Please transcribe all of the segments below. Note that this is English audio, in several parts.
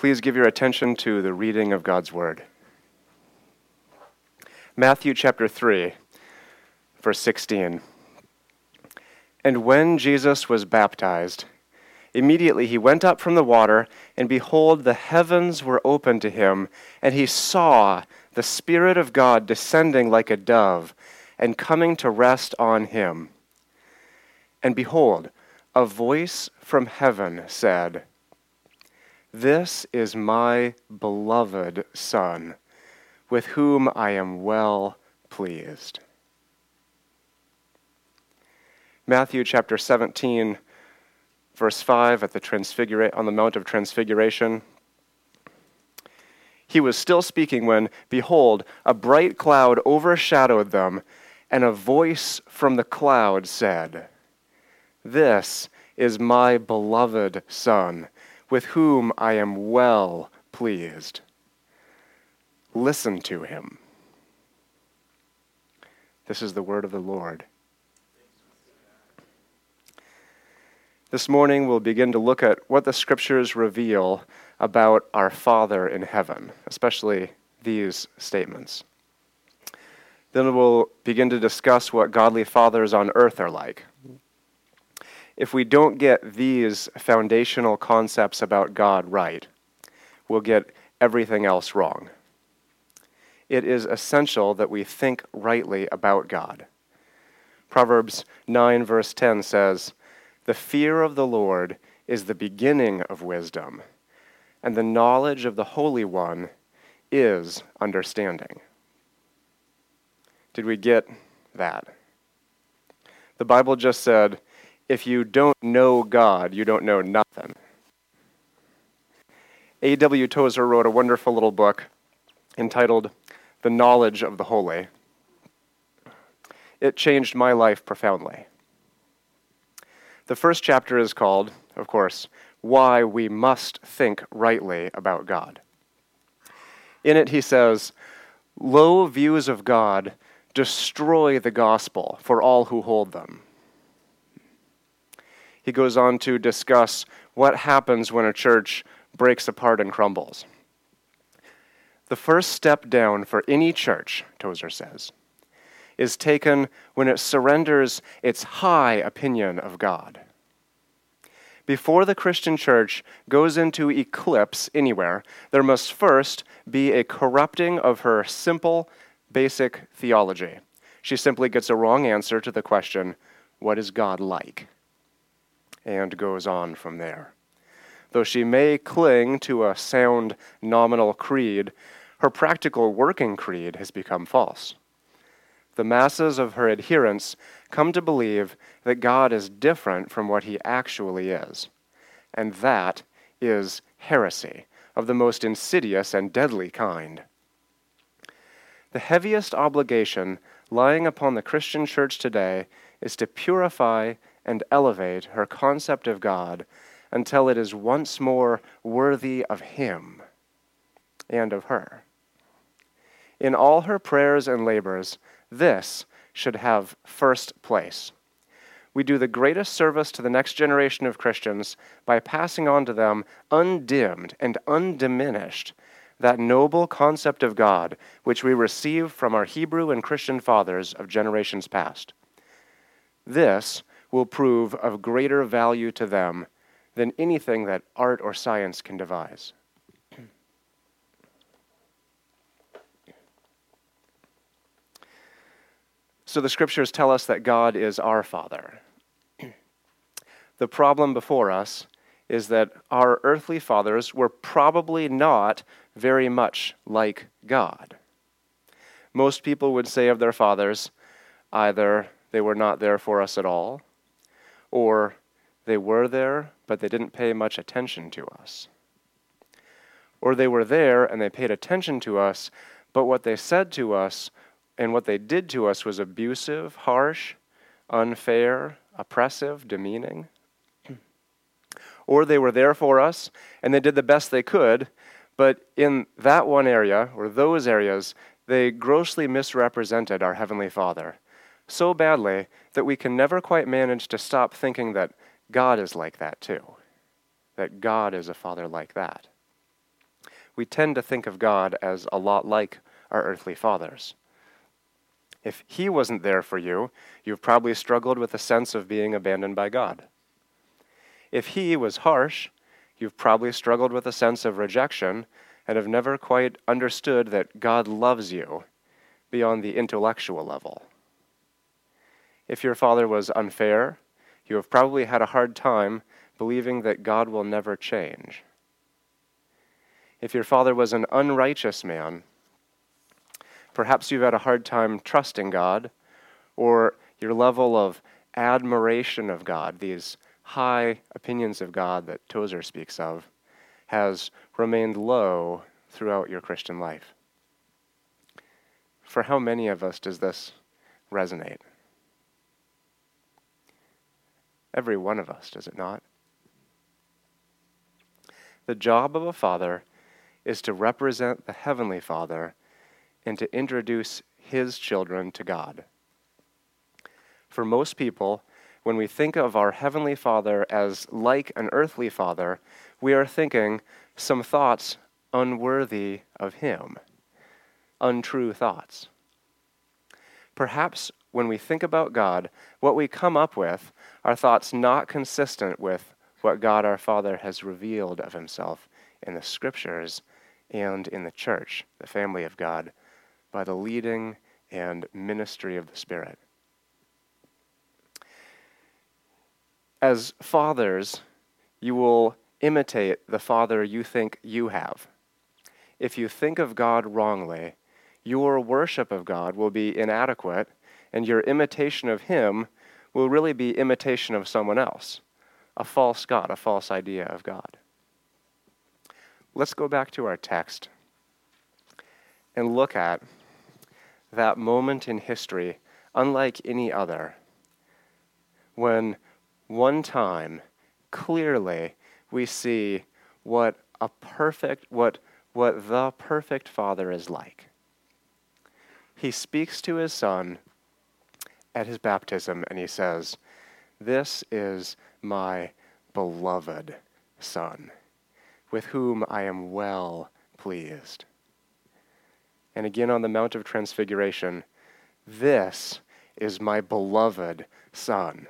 Please give your attention to the reading of God's Word. Matthew chapter 3, verse 16. And when Jesus was baptized, immediately he went up from the water, and behold, the heavens were opened to him, and he saw the Spirit of God descending like a dove and coming to rest on him. And behold, a voice from heaven said, this is my beloved Son, with whom I am well pleased. Matthew chapter 17, verse 5, at the transfigura- on the Mount of Transfiguration. He was still speaking when, behold, a bright cloud overshadowed them, and a voice from the cloud said, This is my beloved Son with whom I am well pleased. Listen to him. This is the word of the Lord. This morning, we'll begin to look at what the scriptures reveal about our Father in heaven, especially these statements. Then we'll begin to discuss what godly fathers on earth are like, if we don't get these foundational concepts about God right, we'll get everything else wrong. It is essential that we think rightly about God. Proverbs 9, verse 10 says, The fear of the Lord is the beginning of wisdom, and the knowledge of the Holy One is understanding. Did we get that? The Bible just said, if you don't know God, you don't know nothing. A.W. Tozer wrote a wonderful little book entitled The Knowledge of the Holy. It changed my life profoundly. The first chapter is called, of course, Why We Must Think Rightly About God. In it, he says, Low views of God destroy the gospel for all who hold them he goes on to discuss what happens when a church breaks apart and crumbles. The first step down for any church, Tozer says, is taken when it surrenders its high opinion of God. Before the Christian church goes into eclipse anywhere, there must first be a corrupting of her simple, basic theology. She simply gets a wrong answer to the question, What is God like? And goes on from there. Though she may cling to a sound nominal creed, her practical working creed has become false. The masses of her adherents come to believe that God is different from what he actually is, and that is heresy of the most insidious and deadly kind. The heaviest obligation lying upon the Christian church today is to purify and elevate her concept of God until it is once more worthy of Him and of her. In all her prayers and labors, this should have first place. We do the greatest service to the next generation of Christians by passing on to them undimmed and undiminished that noble concept of God which we receive from our Hebrew and Christian fathers of generations past. This will prove of greater value to them than anything that art or science can devise. So the scriptures tell us that God is our Father. the problem before us is that our earthly fathers were probably not very much like God. Most people would say of their fathers either they were not there for us at all, or they were there, but they didn't pay much attention to us. Or they were there and they paid attention to us, but what they said to us and what they did to us was abusive, harsh, unfair, oppressive, demeaning. Or they were there for us and they did the best they could, but in that one area, or those areas, they grossly misrepresented our Heavenly Father so badly that we can never quite manage to stop thinking that God is like that too, that God is a father like that. we tend to think of God as a lot like our earthly fathers. If He wasn't there for you, you've probably struggled with a sense of being abandoned by God. If He was harsh, you've probably struggled with a sense of rejection and have never quite understood that God loves you beyond the intellectual level. If your father was unfair, you have probably had a hard time believing that God will never change. If your father was an unrighteous man, perhaps you've had a hard time trusting God, or your level of admiration of God, these high opinions of God that Tozer speaks of, has remained low throughout your Christian life. For how many of us does this resonate? Every one of us, does it not? The job of a father is to represent the Heavenly Father and to introduce his children to God. For most people, when we think of our Heavenly Father as like an earthly father, we are thinking some thoughts unworthy of Him, untrue thoughts. Perhaps when we think about God, what we come up with are thoughts not consistent with what God our Father has revealed of himself in the scriptures and in the church, the family of God, by the leading and ministry of the Spirit. As fathers, you will imitate the father you think you have. If you think of God wrongly, your worship of God will be inadequate, and your imitation of Him will really be imitation of someone else, a false God, a false idea of God. Let's go back to our text and look at that moment in history, unlike any other, when one time clearly we see what a perfect, what, what the perfect Father is like. He speaks to his Son at his baptism and he says, This is my beloved Son, with whom I am well pleased. And again on the Mount of Transfiguration, This is my beloved Son,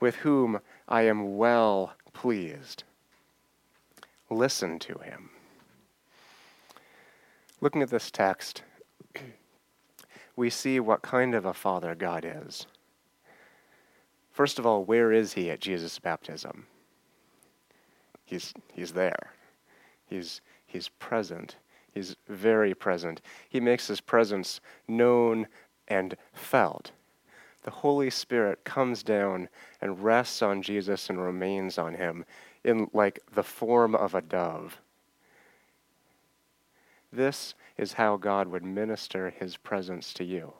with whom I am well pleased. Listen to him. Looking at this text, we see what kind of a father God is. First of all, where is he at Jesus' baptism? He's, he's there. He's, he's present. He's very present. He makes his presence known and felt. The Holy Spirit comes down and rests on Jesus and remains on him in like the form of a dove. This is how God would minister his presence to you.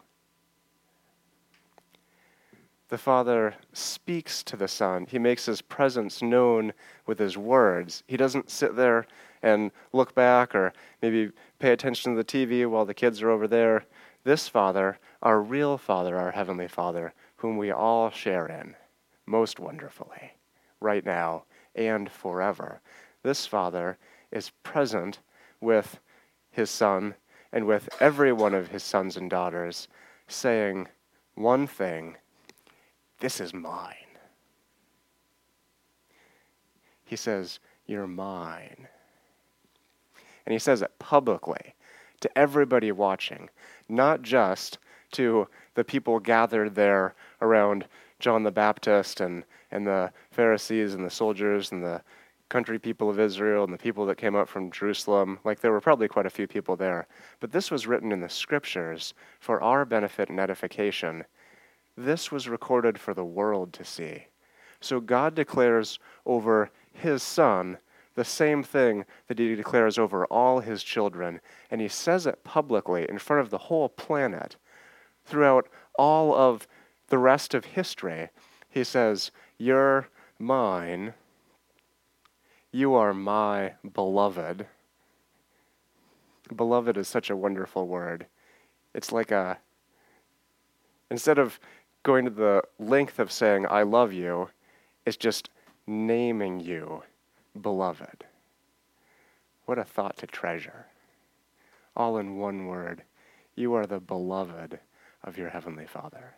The Father speaks to the Son. He makes his presence known with his words. He doesn't sit there and look back or maybe pay attention to the TV while the kids are over there. This Father, our real Father, our Heavenly Father, whom we all share in most wonderfully, right now and forever. This Father is present with his Son and with every one of his sons and daughters, saying one thing This is mine. He says, You're mine. And he says it publicly to everybody watching, not just to the people gathered there around John the Baptist and, and the Pharisees and the soldiers and the country people of Israel and the people that came up from Jerusalem. Like there were probably quite a few people there. But this was written in the scriptures for our benefit and edification. This was recorded for the world to see. So God declares over his Son the same thing that he declares over all his children. And he says it publicly in front of the whole planet throughout all of the rest of history. He says, You're mine. You are my beloved. Beloved is such a wonderful word. It's like a, instead of going to the length of saying, I love you, it's just naming you beloved. What a thought to treasure. All in one word you are the beloved of your Heavenly Father.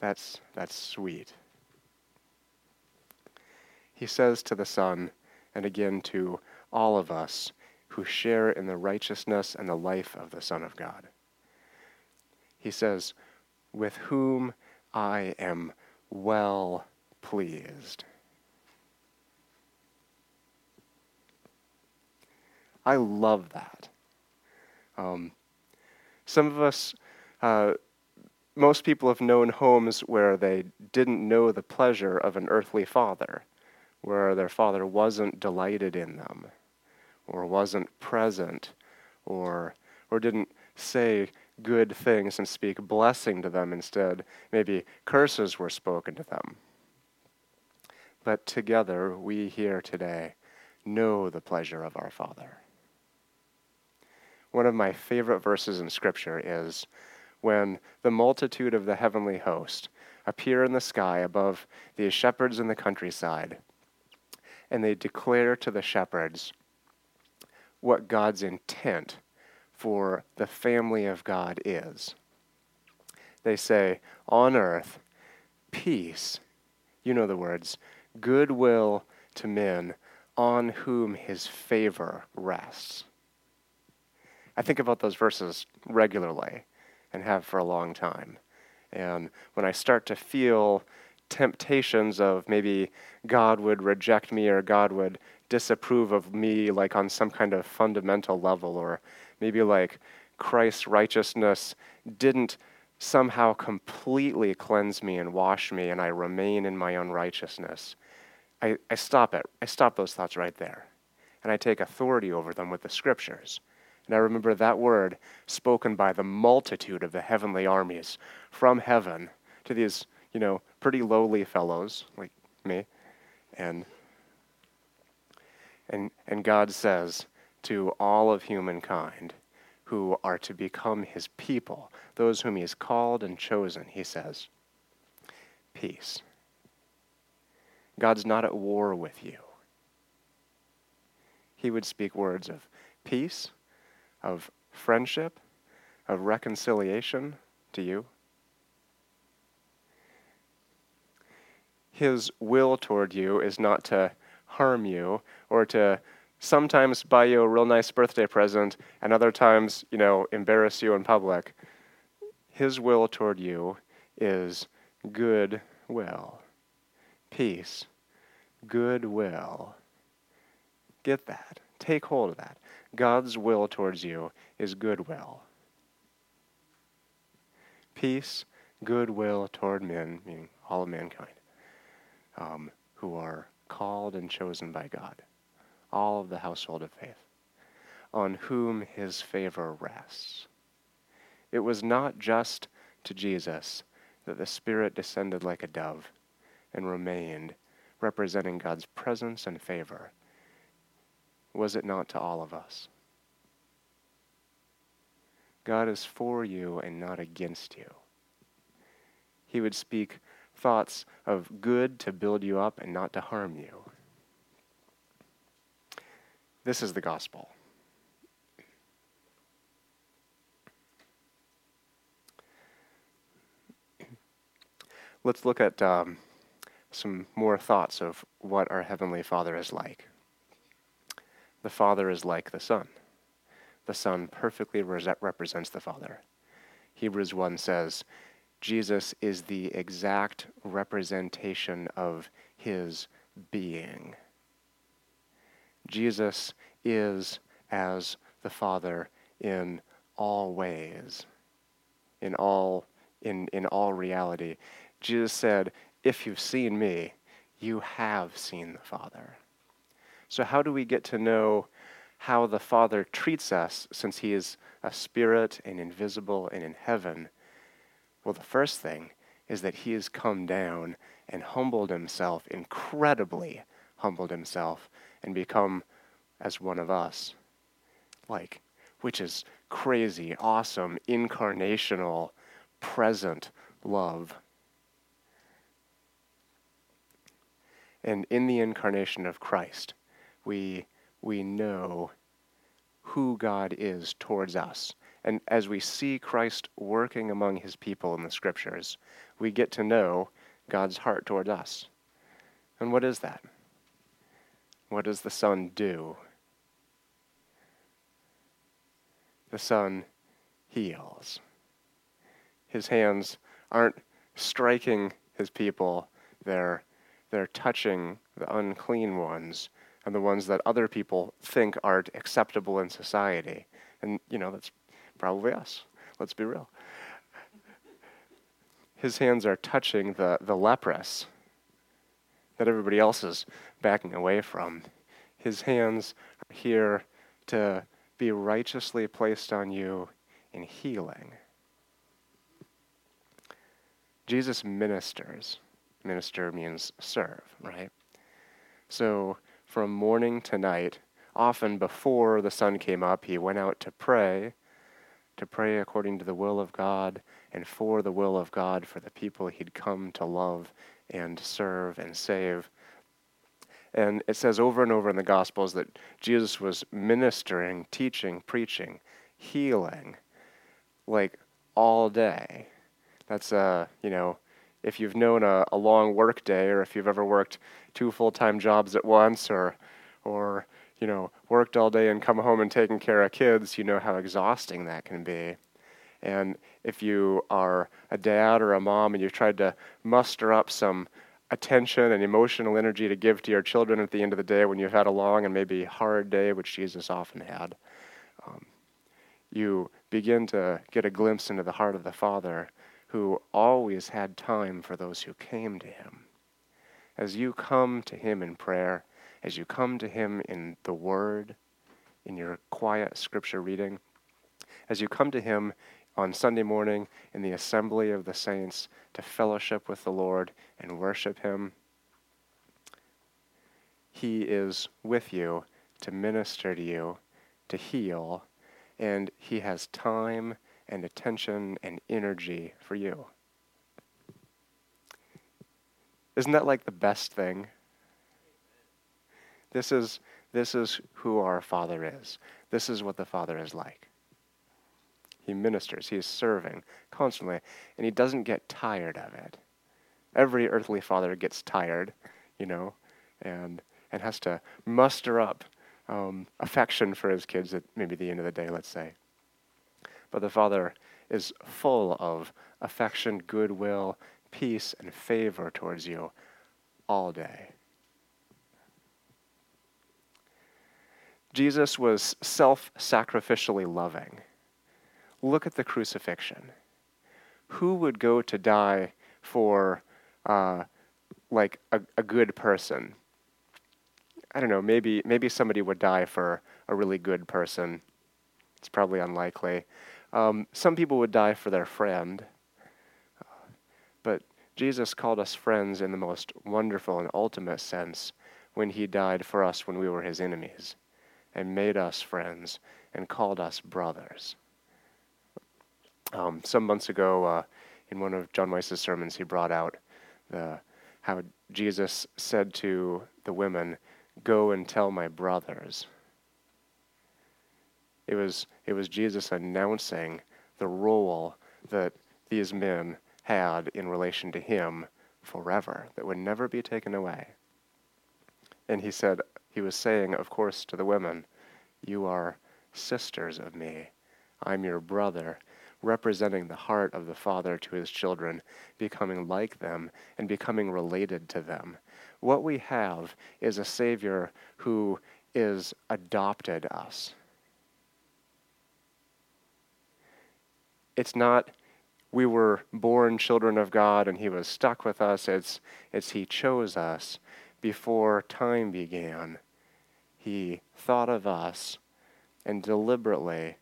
That's, that's sweet. He says to the Son, and again to all of us who share in the righteousness and the life of the Son of God. He says, With whom I am well pleased. I love that. Um, some of us, uh, most people have known homes where they didn't know the pleasure of an earthly father, where their father wasn't delighted in them, or wasn't present, or or didn't say good things and speak blessing to them instead. Maybe curses were spoken to them. But together, we here today know the pleasure of our Father. One of my favorite verses in Scripture is when the multitude of the heavenly host appear in the sky above these shepherds in the countryside, and they declare to the shepherds what God's intent for the family of God is. They say, on earth, peace, you know the words, goodwill to men on whom his favor rests. I think about those verses regularly and have for a long time. And when I start to feel temptations of maybe God would reject me or God would disapprove of me, like on some kind of fundamental level, or maybe like Christ's righteousness didn't somehow completely cleanse me and wash me, and I remain in my own righteousness. I, I stop it. I stop those thoughts right there. And I take authority over them with the scriptures. And I remember that word spoken by the multitude of the heavenly armies from heaven to these, you know, pretty lowly fellows like me. And and and God says, to all of humankind who are to become his people, those whom he has called and chosen, he says, Peace. God's not at war with you. He would speak words of peace, of friendship, of reconciliation to you. His will toward you is not to harm you or to sometimes buy you a real nice birthday present, and other times, you know, embarrass you in public. His will toward you is good will, peace, goodwill. Get that. Take hold of that. God's will towards you is goodwill. Peace, goodwill toward men, meaning all of mankind, um, who are called and chosen by God all of the household of faith, on whom his favor rests. It was not just to Jesus that the Spirit descended like a dove and remained, representing God's presence and favor. Was it not to all of us? God is for you and not against you. He would speak thoughts of good to build you up and not to harm you. This is the gospel. Let's look at um, some more thoughts of what our Heavenly Father is like. The Father is like the Son. The Son perfectly re- represents the Father. Hebrews 1 says, Jesus is the exact representation of his being. Jesus is as the Father in all ways, in all, in, in all reality. Jesus said, If you've seen me, you have seen the Father. So, how do we get to know how the Father treats us since He is a spirit and invisible and in heaven? Well, the first thing is that He has come down and humbled Himself, incredibly humbled Himself, and become as one of us. Like, which is crazy, awesome, incarnational, present love. And in the incarnation of Christ, we, we know who God is towards us. And as we see Christ working among his people in the scriptures, we get to know God's heart towards us. And what is that? What does the Son do? The Son heals. His hands aren't striking his people, they're, they're touching the unclean ones and the ones that other people think aren't acceptable in society. And, you know, that's probably us. Let's be real. His hands are touching the, the leprous that everybody else is backing away from. His hands are here to be righteously placed on you in healing. Jesus ministers. Minister means serve, right? So from morning to night, often before the sun came up, he went out to pray, to pray according to the will of God and for the will of God for the people he'd come to love and serve and save. And it says over and over in the Gospels that Jesus was ministering, teaching, preaching, healing, like all day. That's, uh, you know, if you've known a, a long work day or if you've ever worked two full-time jobs at once or, or, you know, worked all day and come home and taken care of kids, you know how exhausting that can be. And if you are a dad or a mom and you've tried to muster up some attention and emotional energy to give to your children at the end of the day when you've had a long and maybe hard day, which Jesus often had, um, you begin to get a glimpse into the heart of the Father who always had time for those who came to him. As you come to him in prayer, as you come to him in the Word, in your quiet scripture reading, as you come to him on Sunday morning in the assembly of the saints to fellowship with the Lord and worship Him. He is with you to minister to you, to heal, and He has time and attention and energy for you. Isn't that like the best thing? This is, this is who our Father is. This is what the Father is like. He ministers, he is serving constantly, and he doesn't get tired of it. Every earthly father gets tired, you know, and, and has to muster up um, affection for his kids at maybe the end of the day, let's say. But the Father is full of affection, goodwill, peace, and favor towards you all day. Jesus was self sacrificially loving. Look at the crucifixion. Who would go to die for, uh, like, a, a good person? I don't know, maybe, maybe somebody would die for a really good person. It's probably unlikely. Um, some people would die for their friend. But Jesus called us friends in the most wonderful and ultimate sense when he died for us when we were his enemies and made us friends and called us brothers. Um, some months ago, uh, in one of John Weiss's sermons, he brought out the, how Jesus said to the women, Go and tell my brothers. It was, it was Jesus announcing the role that these men had in relation to him forever, that would never be taken away. And he said, he was saying, of course, to the women, You are sisters of me. I'm your brother representing the heart of the Father to his children, becoming like them and becoming related to them. What we have is a Savior who is adopted us. It's not we were born children of God and he was stuck with us. It's, it's he chose us before time began. He thought of us and deliberately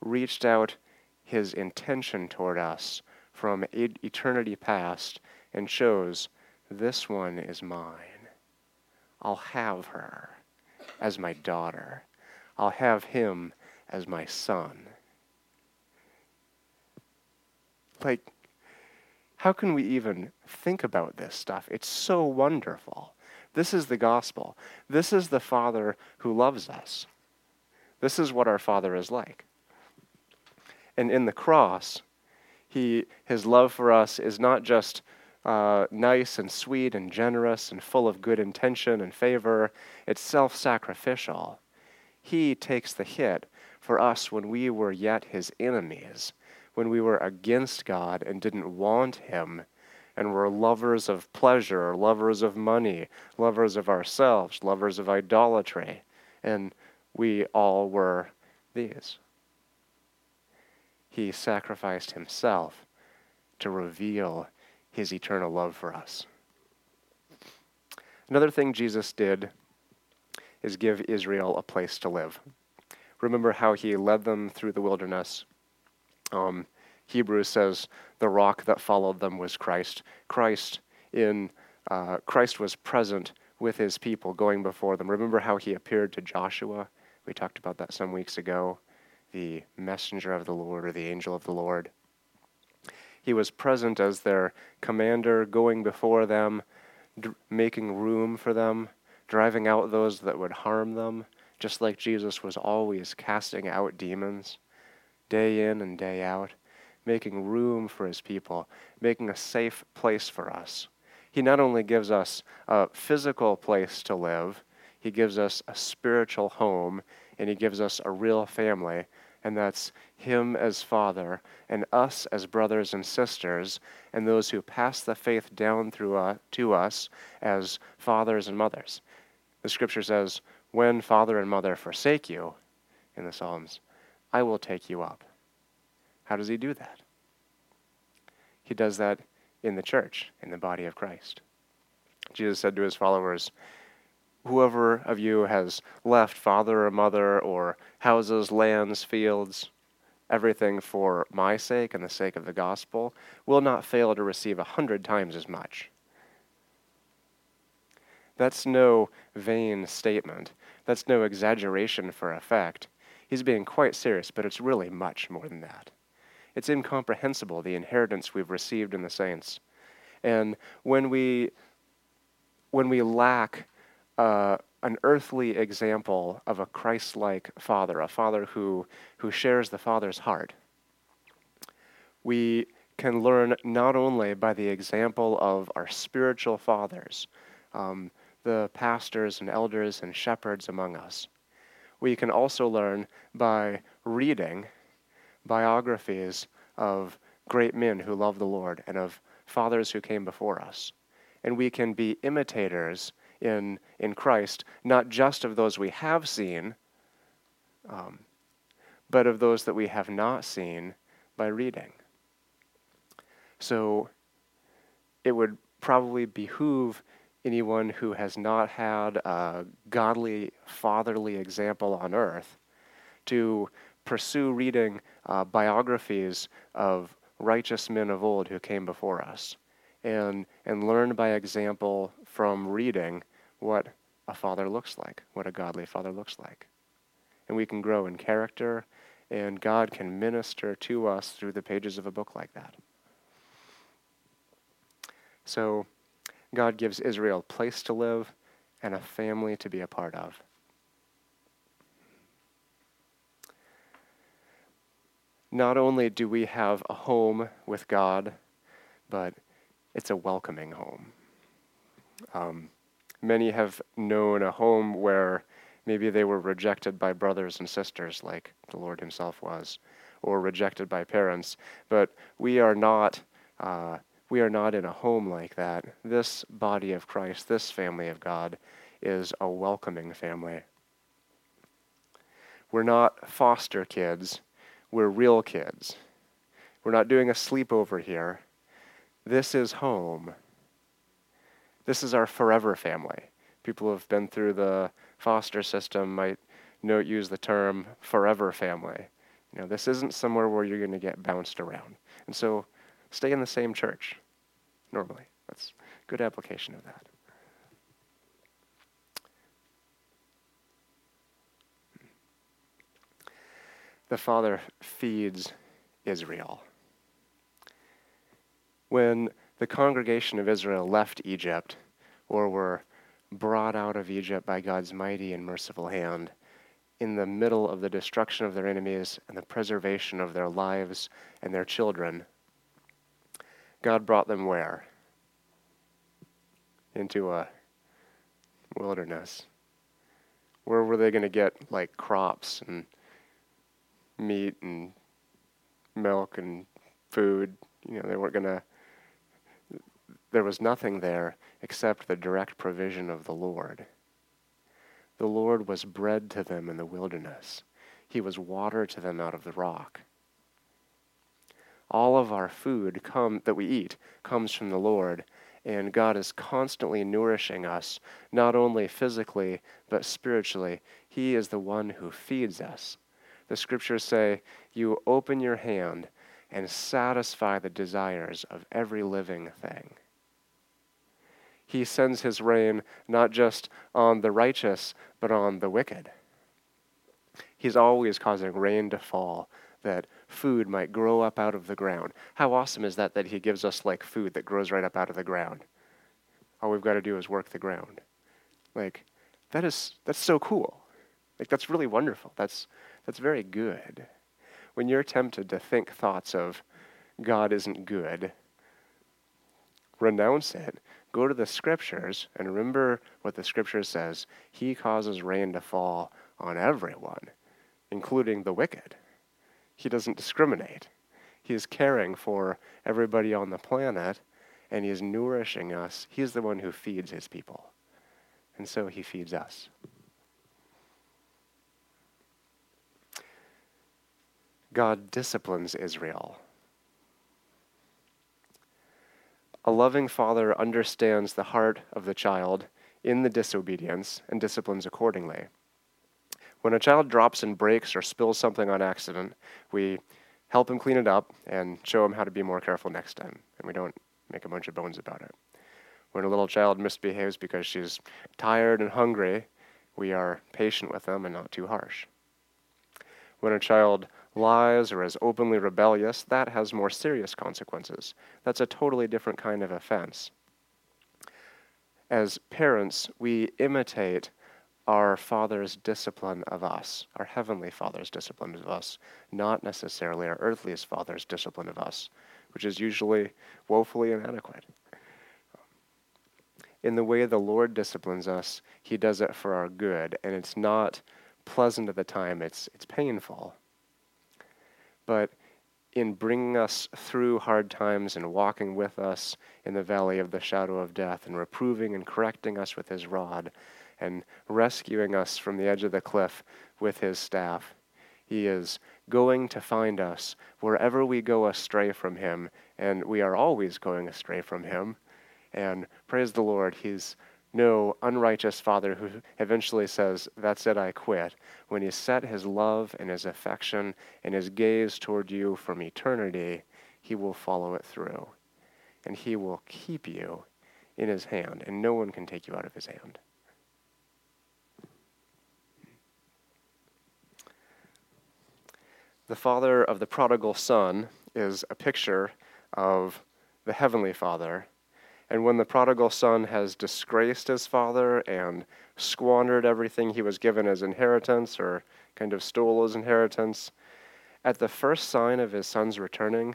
reached out his intention toward us from eternity past and shows this one is mine. I'll have her as my daughter. I'll have him as my son. Like, how can we even think about this stuff? It's so wonderful This is the gospel. This is the Father who loves us. This is what our Father is like. And in the cross, he, his love for us is not just uh, nice and sweet and generous and full of good intention and favor, it's self sacrificial. He takes the hit for us when we were yet his enemies, when we were against God and didn't want him, and were lovers of pleasure, lovers of money, lovers of ourselves, lovers of idolatry. And we all were these. He sacrificed himself to reveal his eternal love for us. Another thing Jesus did is give Israel a place to live. Remember how he led them through the wilderness. Um, Hebrews says the rock that followed them was Christ. Christ in uh, Christ was present with his people going before them. Remember how he appeared to Joshua? We talked about that some weeks ago. The messenger of the Lord or the angel of the Lord. He was present as their commander, going before them, making room for them, driving out those that would harm them, just like Jesus was always casting out demons, day in and day out, making room for his people, making a safe place for us. He not only gives us a physical place to live, he gives us a spiritual home, and he gives us a real family and that's Him as Father, and us as brothers and sisters, and those who pass the faith down through uh, to us as fathers and mothers. The scripture says, When father and mother forsake you, in the Psalms, I will take you up. How does He do that? He does that in the church, in the body of Christ. Jesus said to his followers, whoever of you has left father or mother or houses, lands, fields, everything for my sake and the sake of the gospel will not fail to receive a hundred times as much. That's no vain statement. That's no exaggeration for effect. He's being quite serious, but it's really much more than that. It's incomprehensible, the inheritance we've received in the saints. And when we, when we lack uh, an earthly example of a Christ like father, a father who, who shares the father's heart. We can learn not only by the example of our spiritual fathers, um, the pastors and elders and shepherds among us. We can also learn by reading biographies of great men who love the Lord and of fathers who came before us. And we can be imitators in, in Christ, not just of those we have seen, um, but of those that we have not seen by reading. So it would probably behoove anyone who has not had a godly, fatherly example on earth to pursue reading uh, biographies of righteous men of old who came before us and, and learn by example from reading what a father looks like, what a godly father looks like. And we can grow in character, and God can minister to us through the pages of a book like that. So, God gives Israel a place to live and a family to be a part of. Not only do we have a home with God, but it's a welcoming home. Um, many have known a home where maybe they were rejected by brothers and sisters, like the Lord Himself was, or rejected by parents. But we are not. Uh, we are not in a home like that. This body of Christ, this family of God, is a welcoming family. We're not foster kids, we're real kids. We're not doing a sleepover here. This is home. This is our forever family. People who have been through the foster system might note use the term forever family. You know, this isn't somewhere where you're going to get bounced around. And so stay in the same church normally. That's good application of that. The Father feeds Israel. When the congregation of Israel left Egypt or were brought out of Egypt by God's mighty and merciful hand, in the middle of the destruction of their enemies and the preservation of their lives and their children, God brought them where? Into a wilderness. Where were they going to get like crops and meat and milk and food? You know, they weren't going to there was nothing there except the direct provision of the Lord. The Lord was bread to them in the wilderness, He was water to them out of the rock. All of our food come, that we eat comes from the Lord, and God is constantly nourishing us, not only physically, but spiritually. He is the one who feeds us. The scriptures say, You open your hand and satisfy the desires of every living thing he sends his rain not just on the righteous, but on the wicked. He's always causing rain to fall that food might grow up out of the ground. How awesome is that that he gives us like food that grows right up out of the ground? All we've got to do is work the ground. Like that is that's so cool. Like that's really wonderful. That's that's very good. When you're tempted to think thoughts of God isn't good, renounce it Go to the scriptures and remember what the scripture says. He causes rain to fall on everyone, including the wicked. He doesn't discriminate. He is caring for everybody on the planet, and He is nourishing us. He is the one who feeds His people. And so He feeds us. God disciplines Israel A loving father understands the heart of the child in the disobedience and disciplines accordingly. When a child drops and breaks or spills something on accident, we help him clean it up and show him how to be more careful next time, and we don't make a bunch of bones about it. When a little child misbehaves because she's tired and hungry, we are patient with them and not too harsh. When a child lies or is openly rebellious, that has more serious consequences. That's a totally different kind of offense. As parents, we imitate our Father's discipline of us, our Heavenly Father's discipline of us, not necessarily our earthly Father's discipline of us, which is usually woefully inadequate. In the way the Lord disciplines us, He does it for our good, and it's not pleasant at the time, it's, it's painful but in bringing us through hard times and walking with us in the valley of the shadow of death and reproving and correcting us with his rod and rescuing us from the edge of the cliff with his staff. He is going to find us wherever we go astray from him, and we are always going astray from him. And praise the Lord, he's no unrighteous father who eventually says, That's it, I quit. When he set his love and his affection and his gaze toward you from eternity, he will follow it through. And he will keep you in his hand, and no one can take you out of his hand. The father of the prodigal son is a picture of the heavenly father and when the prodigal son has disgraced his father and squandered everything he was given as inheritance or kind of stole his inheritance, at the first sign of his son's returning,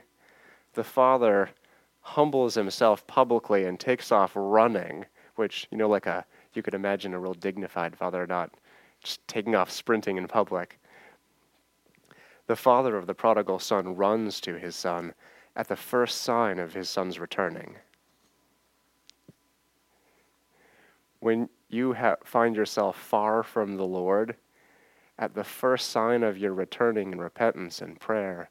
the father humbles himself publicly and takes off running, which, you know, like a, you could imagine a real dignified father not just taking off sprinting in public. The father of the prodigal son runs to his son at the first sign of his son's returning. When you ha- find yourself far from the Lord, at the first sign of your returning in repentance and prayer,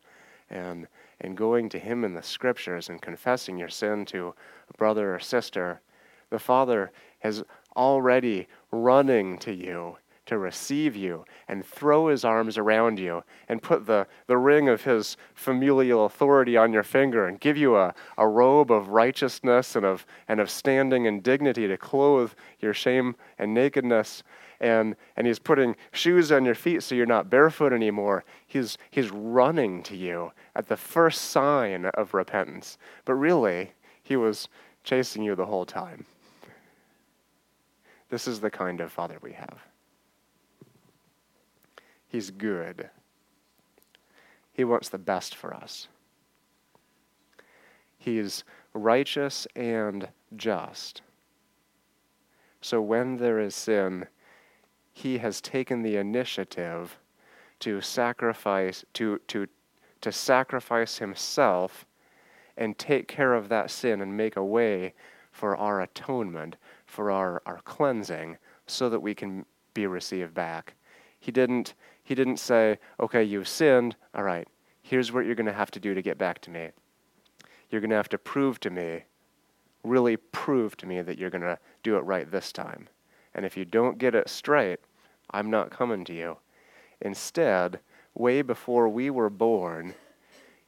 and, and going to Him in the scriptures and confessing your sin to a brother or sister, the Father is already running to you to receive you and throw his arms around you and put the, the ring of his familial authority on your finger and give you a, a robe of righteousness and of, and of standing and dignity to clothe your shame and nakedness. And, and he's putting shoes on your feet so you're not barefoot anymore. He's, he's running to you at the first sign of repentance. But really, he was chasing you the whole time. This is the kind of Father we have. He's good. He wants the best for us. He's righteous and just. So when there is sin, he has taken the initiative to sacrifice to to to sacrifice himself and take care of that sin and make a way for our atonement, for our, our cleansing, so that we can be received back. He didn't he didn't say, okay, you've sinned, all right, here's what you're gonna have to do to get back to me. You're gonna have to prove to me, really prove to me that you're gonna do it right this time. And if you don't get it straight, I'm not coming to you. Instead, way before we were born,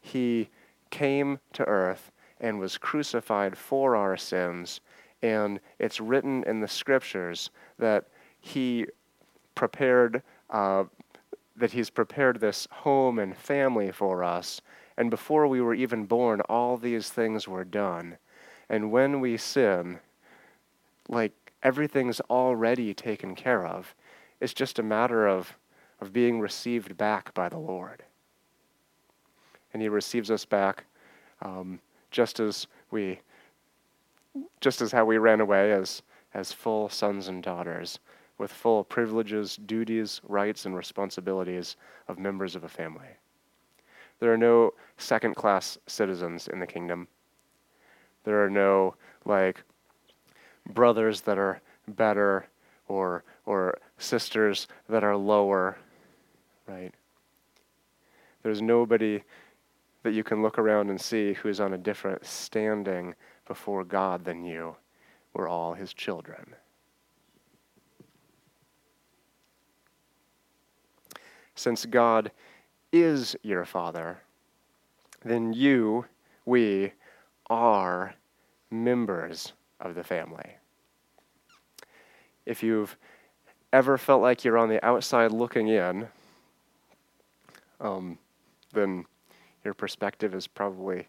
he came to earth and was crucified for our sins. And it's written in the scriptures that he prepared, uh, that he's prepared this home and family for us. And before we were even born, all these things were done. And when we sin, like everything's already taken care of. It's just a matter of, of being received back by the Lord. And He receives us back um, just as we, just as how we ran away as, as full sons and daughters, with full privileges, duties, rights, and responsibilities of members of a family. There are no second class citizens in the kingdom. There are no, like, brothers that are better or or sisters that are lower, right? There's nobody that you can look around and see who is on a different standing before God than you. We're all his children. Since God is your father, then you, we, are members of the family if you've ever felt like you're on the outside looking in, um, then your perspective is probably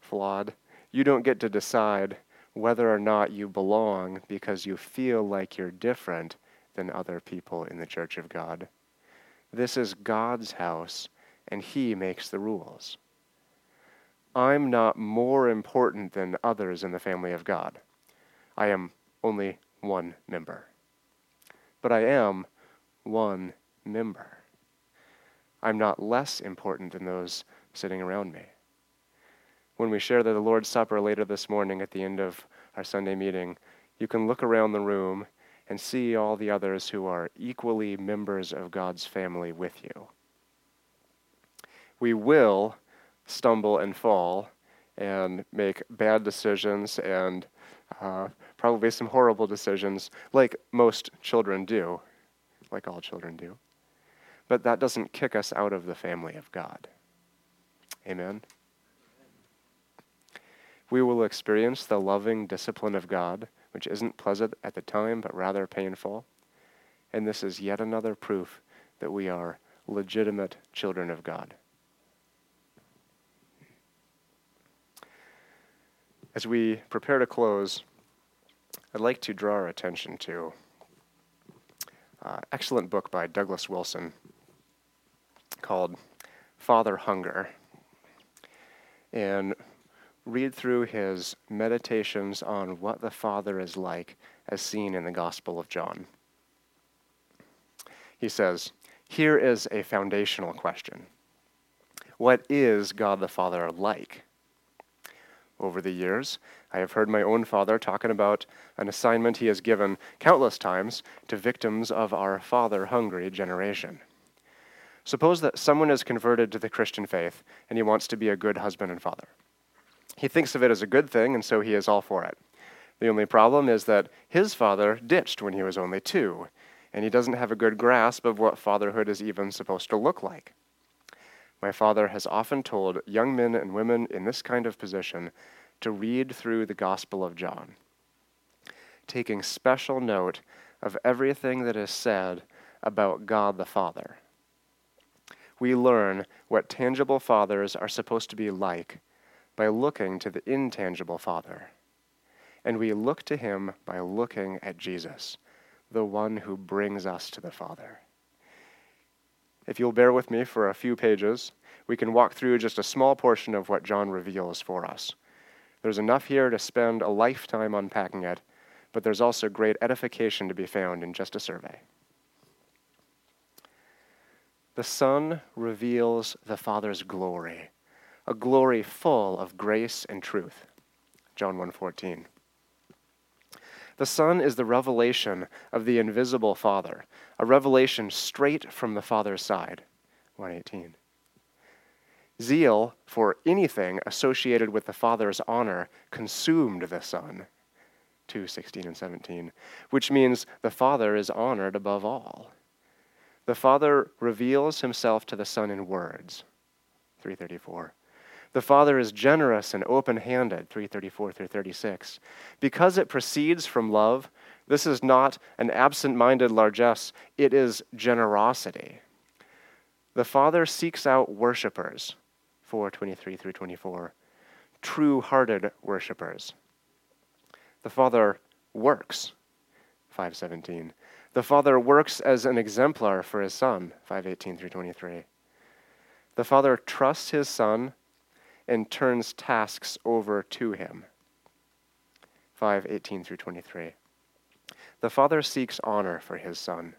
flawed. You don't get to decide whether or not you belong because you feel like you're different than other people in the church of God. This is God's house, and He makes the rules. I'm not more important than others in the family of God. I am only one member. But I am one member. I'm not less important than those sitting around me. When we share the Lord's Supper later this morning at the end of our Sunday meeting, you can look around the room and see all the others who are equally members of God's family with you. We will stumble and fall and make bad decisions and uh, probably some horrible decisions, like most children do, like all children do. But that doesn't kick us out of the family of God. Amen. We will experience the loving discipline of God, which isn't pleasant at the time, but rather painful. And this is yet another proof that we are legitimate children of God. As we prepare to close, I'd like to draw our attention to uh, excellent book by Douglas Wilson called Father Hunger, and read through his meditations on what the Father is like as seen in the Gospel of John. He says, Here is a foundational question What is God the Father like? Over the years, I have heard my own father talking about an assignment he has given countless times to victims of our father hungry generation. Suppose that someone is converted to the Christian faith and he wants to be a good husband and father. He thinks of it as a good thing, and so he is all for it. The only problem is that his father ditched when he was only two, and he doesn't have a good grasp of what fatherhood is even supposed to look like. My father has often told young men and women in this kind of position to read through the Gospel of John, taking special note of everything that is said about God the Father. We learn what tangible fathers are supposed to be like by looking to the intangible Father. And we look to him by looking at Jesus, the one who brings us to the Father. If you'll bear with me for a few pages, we can walk through just a small portion of what John reveals for us. There's enough here to spend a lifetime unpacking it, but there's also great edification to be found in just a survey. The Son reveals the Father's glory, a glory full of grace and truth. John 1:14. The Son is the revelation of the invisible Father, a revelation straight from the Father's side. 118. Zeal for anything associated with the Father's honor consumed the Son. 2 16 and 17, which means the Father is honored above all. The Father reveals himself to the Son in words. 334. The Father is generous and open handed, 334 through 36. Because it proceeds from love, this is not an absent minded largesse, it is generosity. The Father seeks out worshippers, 423 through 24, true hearted worshippers. The Father works, 517. The Father works as an exemplar for his Son, 518 through 23. The Father trusts his Son and turns tasks over to him. 5 18 through 23. The Father seeks honor for his Son.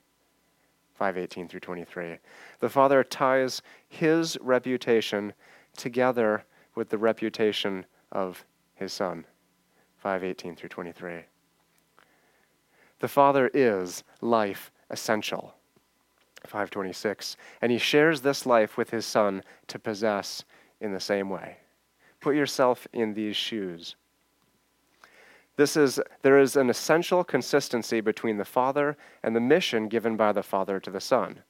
518 through 23. The Father ties his reputation together with the reputation of his Son. 518 through 23. The Father is life essential. 526. And he shares this life with his Son to possess in the same way. Put yourself in these shoes. This is, there is an essential consistency between the Father and the mission given by the Father to the Son.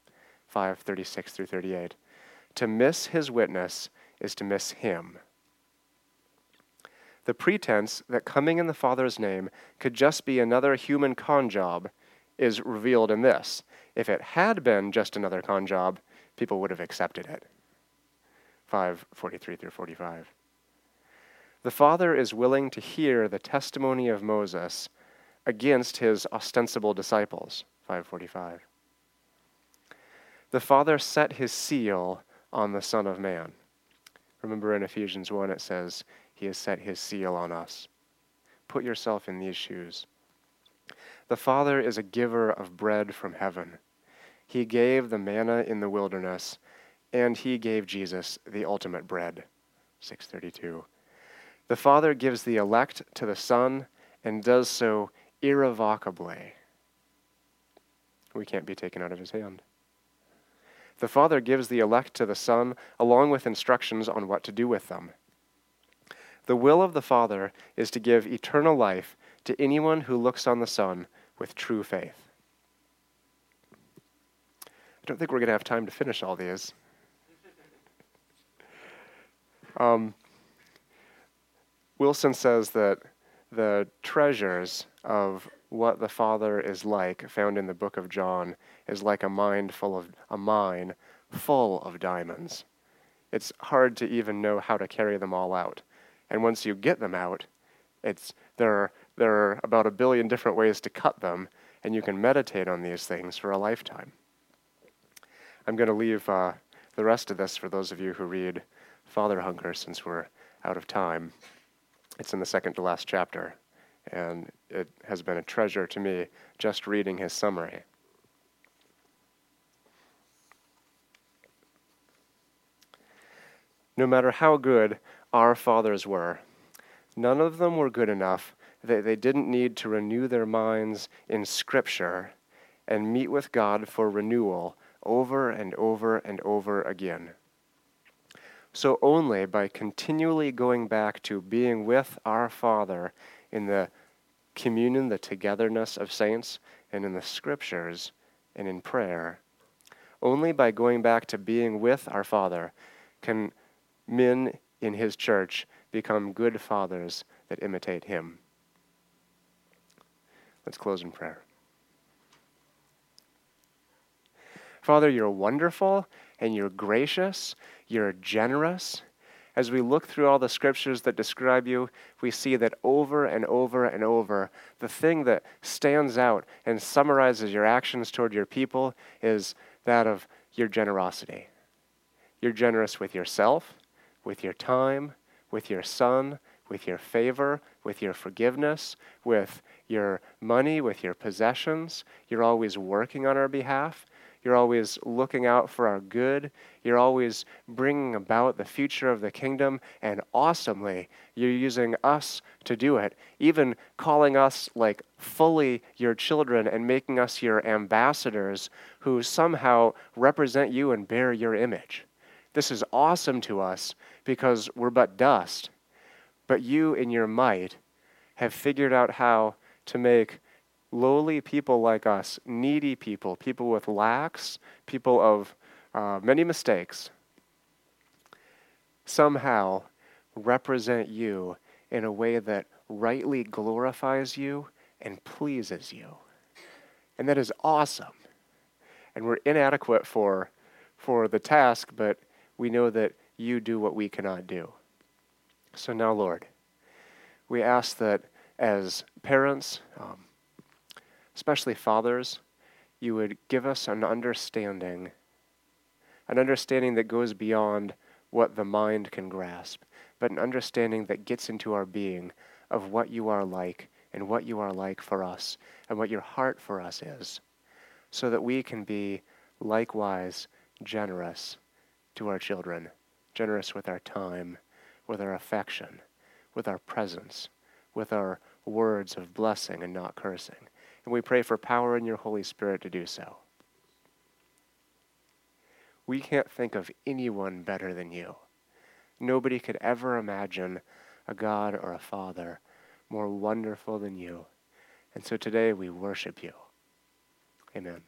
536 through 38. To miss his witness is to miss him. The pretense that coming in the Father's name could just be another human con job is revealed in this. If it had been just another con job, people would have accepted it. 543 through 45. The Father is willing to hear the testimony of Moses against his ostensible disciples. 545. The Father set his seal on the Son of Man. Remember in Ephesians 1 it says, He has set his seal on us. Put yourself in these shoes. The Father is a giver of bread from heaven. He gave the manna in the wilderness and he gave Jesus the ultimate bread. 632. The Father gives the elect to the Son and does so irrevocably. We can't be taken out of his hand. The Father gives the elect to the Son along with instructions on what to do with them. The will of the Father is to give eternal life to anyone who looks on the Son with true faith. I don't think we're going to have time to finish all these. Um, Wilson says that the treasures of what the Father is like, found in the book of John, is like a mine full of a mine full of diamonds. It's hard to even know how to carry them all out. And once you get them out, it's there are, there are about a billion different ways to cut them, and you can meditate on these things for a lifetime. I'm going to leave uh, the rest of this for those of you who read Father Hunger since we're out of time. It's in the second to last chapter, and it has been a treasure to me just reading his summary. No matter how good our fathers were, none of them were good enough that they didn't need to renew their minds in Scripture and meet with God for renewal over and over and over again. So, only by continually going back to being with our Father in the communion, the togetherness of saints, and in the scriptures and in prayer, only by going back to being with our Father can men in His church become good fathers that imitate Him. Let's close in prayer. Father, you're wonderful and you're gracious, you're generous, as we look through all the scriptures that describe you, we see that over and over and over, the thing that stands out and summarizes your actions toward your people is that of your generosity. You're generous with yourself, with your time, with your son, with your favor, with your forgiveness, with your money, with your possessions. You're always working on our behalf. You're always looking out for our good. You're always bringing about the future of the kingdom. And awesomely, you're using us to do it, even calling us like fully your children and making us your ambassadors who somehow represent you and bear your image. This is awesome to us because we're but dust. But you, in your might, have figured out how to make lowly people like us, needy people, people with lacks, people of uh, many mistakes, somehow represent you in a way that rightly glorifies you and pleases you. And that is awesome. And we're inadequate for, for the task, but we know that you do what we cannot do. So now, Lord, we ask that as parents, um, especially fathers, you would give us an understanding, an understanding that goes beyond what the mind can grasp, but an understanding that gets into our being of what you are like and what you are like for us and what your heart for us is, so that we can be likewise generous to our children, generous with our time, with our affection, with our presence, with our words of blessing and not cursing. And we pray for power in your Holy Spirit to do so. We can't think of anyone better than you. Nobody could ever imagine a God or a Father more wonderful than you. And so today we worship you. Amen.